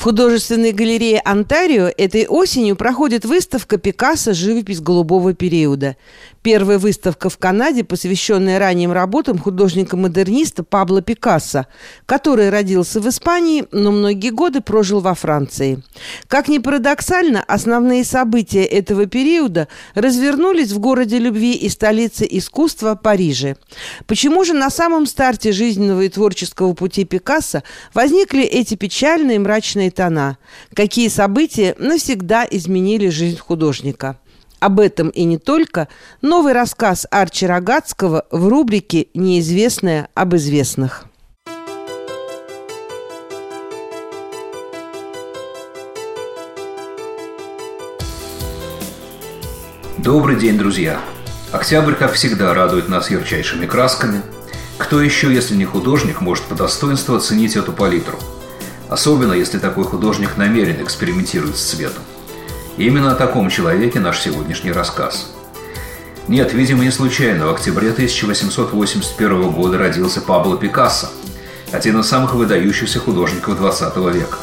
В художественной галерее Онтарио этой осенью проходит выставка Пикассо «Живопись голубого периода». Первая выставка в Канаде, посвященная ранним работам художника-модерниста Пабло Пикассо, который родился в Испании, но многие годы прожил во Франции. Как ни парадоксально, основные события этого периода развернулись в городе любви и столице искусства Париже. Почему же на самом старте жизненного и творческого пути Пикассо возникли эти печальные мрачные тона? Какие события навсегда изменили жизнь художника? Об этом и не только новый рассказ Арчи Рогацкого в рубрике «Неизвестное об известных». Добрый день, друзья! Октябрь, как всегда, радует нас ярчайшими красками. Кто еще, если не художник, может по достоинству оценить эту палитру? Особенно, если такой художник намеренно экспериментирует с цветом. И именно о таком человеке наш сегодняшний рассказ. Нет, видимо, не случайно. В октябре 1881 года родился Пабло Пикассо, один из самых выдающихся художников 20 века.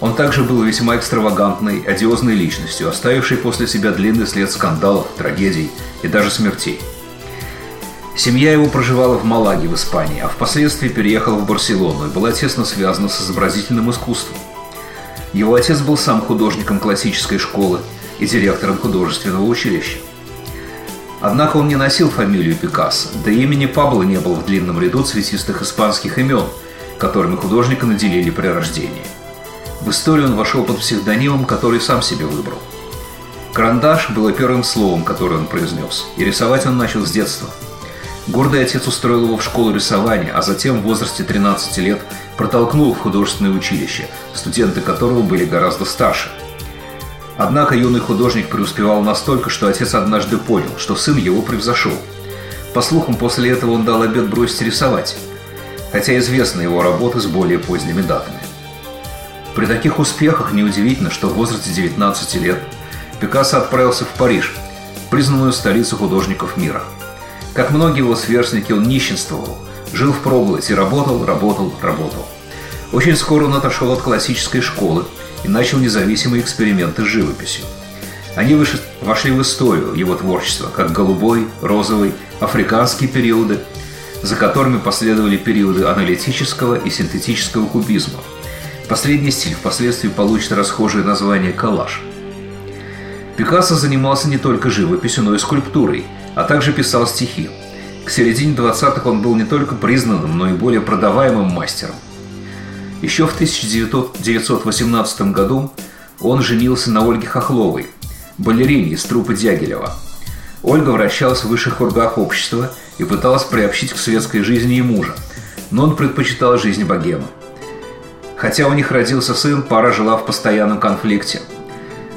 Он также был весьма экстравагантной, одиозной личностью, оставившей после себя длинный след скандалов, трагедий и даже смертей. Семья его проживала в Малаге в Испании, а впоследствии переехала в Барселону и была тесно связана с изобразительным искусством. Его отец был сам художником классической школы и директором художественного училища. Однако он не носил фамилию Пикассо, да и имени Пабло не было в длинном ряду цветистых испанских имен, которыми художника наделили при рождении. В историю он вошел под псевдонимом, который сам себе выбрал. Карандаш было первым словом, которое он произнес, и рисовать он начал с детства – Гордый отец устроил его в школу рисования, а затем в возрасте 13 лет протолкнул в художественное училище, студенты которого были гораздо старше. Однако юный художник преуспевал настолько, что отец однажды понял, что сын его превзошел. По слухам, после этого он дал обед бросить рисовать, хотя известны его работы с более поздними датами. При таких успехах неудивительно, что в возрасте 19 лет Пикассо отправился в Париж, признанную столицу художников мира – как многие его сверстники, он нищенствовал, жил в проголоде, работал, работал, работал. Очень скоро он отошел от классической школы и начал независимые эксперименты с живописью. Они вошли в историю его творчества, как голубой, розовый, африканские периоды, за которыми последовали периоды аналитического и синтетического кубизма. Последний стиль впоследствии получит расхожее название «коллаж». Пикассо занимался не только живописью, но и скульптурой – а также писал стихи. К середине 20-х он был не только признанным, но и более продаваемым мастером. Еще в 1918 году он женился на Ольге Хохловой, балерине из труппы Дягилева. Ольга вращалась в высших кругах общества и пыталась приобщить к светской жизни и мужа, но он предпочитал жизнь богема. Хотя у них родился сын, пара жила в постоянном конфликте.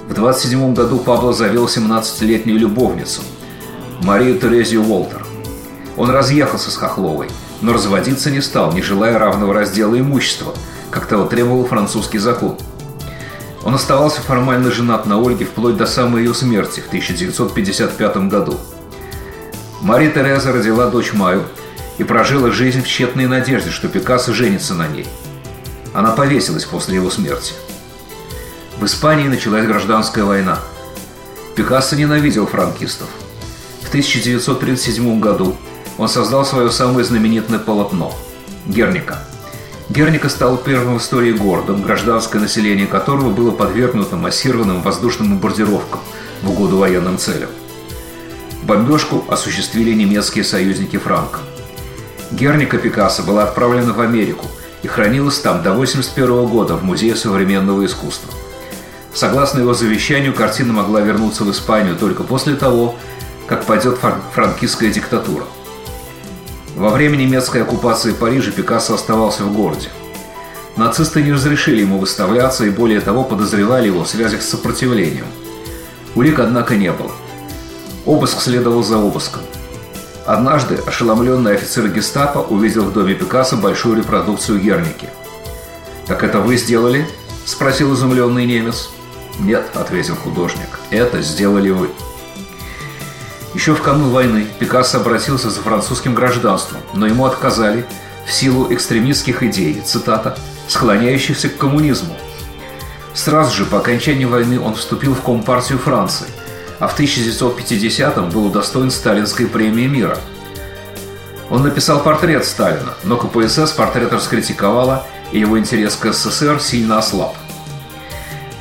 В 27 году Пабло завел 17-летнюю любовницу – Марию Терезию Уолтер. Он разъехался с Хохловой, но разводиться не стал, не желая равного раздела имущества, как того требовал французский закон. Он оставался формально женат на Ольге вплоть до самой ее смерти в 1955 году. Мария Тереза родила дочь Маю и прожила жизнь в тщетной надежде, что Пикассо женится на ней. Она повесилась после его смерти. В Испании началась гражданская война. Пикассо ненавидел франкистов – 1937 году он создал свое самое знаменитое полотно – «Герника». Герника стал первым в истории городом, гражданское население которого было подвергнуто массированным воздушным бомбардировкам в угоду военным целям. Бомбежку осуществили немецкие союзники Франка. Герника Пикассо была отправлена в Америку и хранилась там до 1981 года в Музее современного искусства. Согласно его завещанию, картина могла вернуться в Испанию только после того, как пойдет франкистская диктатура. Во время немецкой оккупации Парижа Пикассо оставался в городе. Нацисты не разрешили ему выставляться и более того подозревали его в связях с сопротивлением. Улик, однако, не было. Обыск следовал за обыском. Однажды ошеломленный офицер гестапо увидел в доме Пикассо большую репродукцию Герники. «Так это вы сделали?» – спросил изумленный немец. «Нет», – ответил художник, – «это сделали вы». Еще в канун войны Пикассо обратился за французским гражданством, но ему отказали в силу экстремистских идей, цитата, «склоняющихся к коммунизму». Сразу же по окончании войны он вступил в Компартию Франции, а в 1950-м был удостоен Сталинской премии мира. Он написал портрет Сталина, но КПСС портрет раскритиковала, и его интерес к СССР сильно ослаб.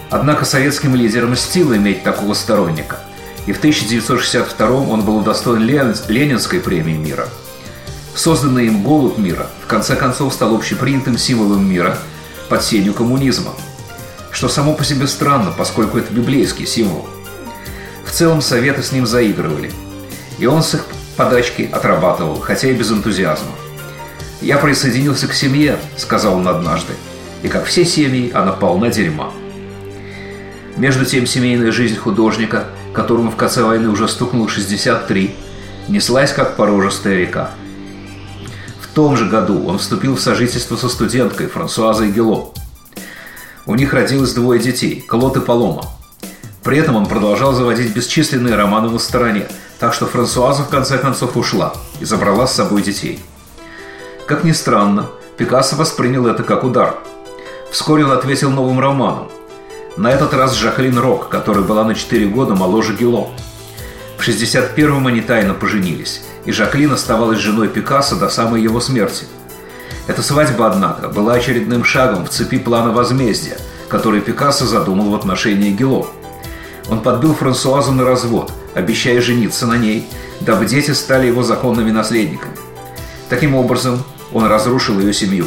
Однако советским лидерам мстило иметь такого сторонника, и в 1962 он был удостоен Ленинской премии мира. Созданный им «Голубь мира» в конце концов стал общепринятым символом мира под сенью коммунизма – что само по себе странно, поскольку это библейский символ. В целом советы с ним заигрывали, и он с их подачки отрабатывал, хотя и без энтузиазма. «Я присоединился к семье», — сказал он однажды, и, как все семьи, она полна дерьма. Между тем, семейная жизнь художника, которому в конце войны уже стукнуло 63, неслась как порожистая река. В том же году он вступил в сожительство со студенткой Франсуазой Гело – у них родилось двое детей – Клод и Палома. При этом он продолжал заводить бесчисленные романы на стороне, так что Франсуаза в конце концов ушла и забрала с собой детей. Как ни странно, Пикассо воспринял это как удар. Вскоре он ответил новым романом. На этот раз Жаклин Рок, которая была на 4 года моложе Гило. В 61-м они тайно поженились, и Жаклин оставалась женой Пикассо до самой его смерти – эта свадьба, однако, была очередным шагом в цепи плана возмездия, который Пикассо задумал в отношении Гело. Он подбил Франсуазу на развод, обещая жениться на ней, дабы дети стали его законными наследниками. Таким образом, он разрушил ее семью.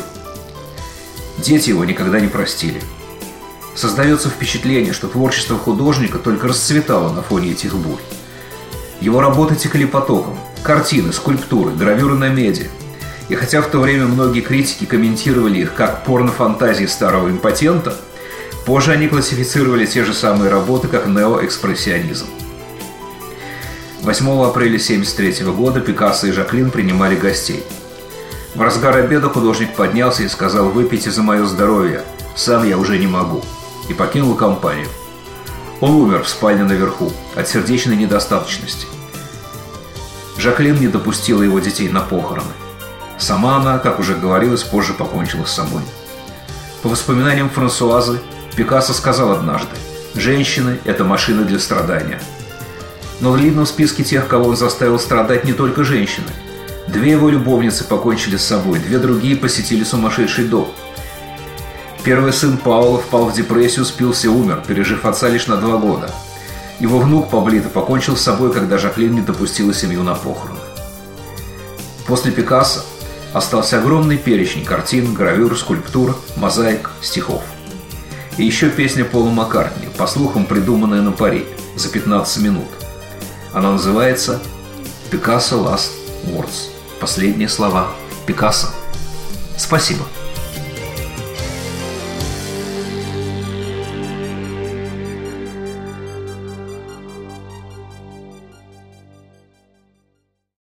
Дети его никогда не простили. Создается впечатление, что творчество художника только расцветало на фоне этих бурь. Его работы текли потоком. Картины, скульптуры, гравюры на меди, и хотя в то время многие критики комментировали их как порно-фантазии старого импотента, позже они классифицировали те же самые работы как неоэкспрессионизм. 8 апреля 1973 года Пикассо и Жаклин принимали гостей. В разгар обеда художник поднялся и сказал «Выпейте за мое здоровье, сам я уже не могу» и покинул компанию. Он умер в спальне наверху от сердечной недостаточности. Жаклин не допустила его детей на похороны – Сама она, как уже говорилось, позже покончила с собой. По воспоминаниям Франсуазы, Пикассо сказал однажды, «Женщины – это машины для страдания». Но в длинном списке тех, кого он заставил страдать, не только женщины. Две его любовницы покончили с собой, две другие посетили сумасшедший дом. Первый сын Паула впал в депрессию, спился и умер, пережив отца лишь на два года. Его внук Паблито покончил с собой, когда Жаклин не допустила семью на похороны. После Пикассо остался огромный перечень картин, гравюр, скульптур, мозаик, стихов. И еще песня Пола Маккартни, по слухам придуманная на паре, за 15 минут. Она называется «Пикассо Last Words» – «Последние слова Пикассо». Спасибо.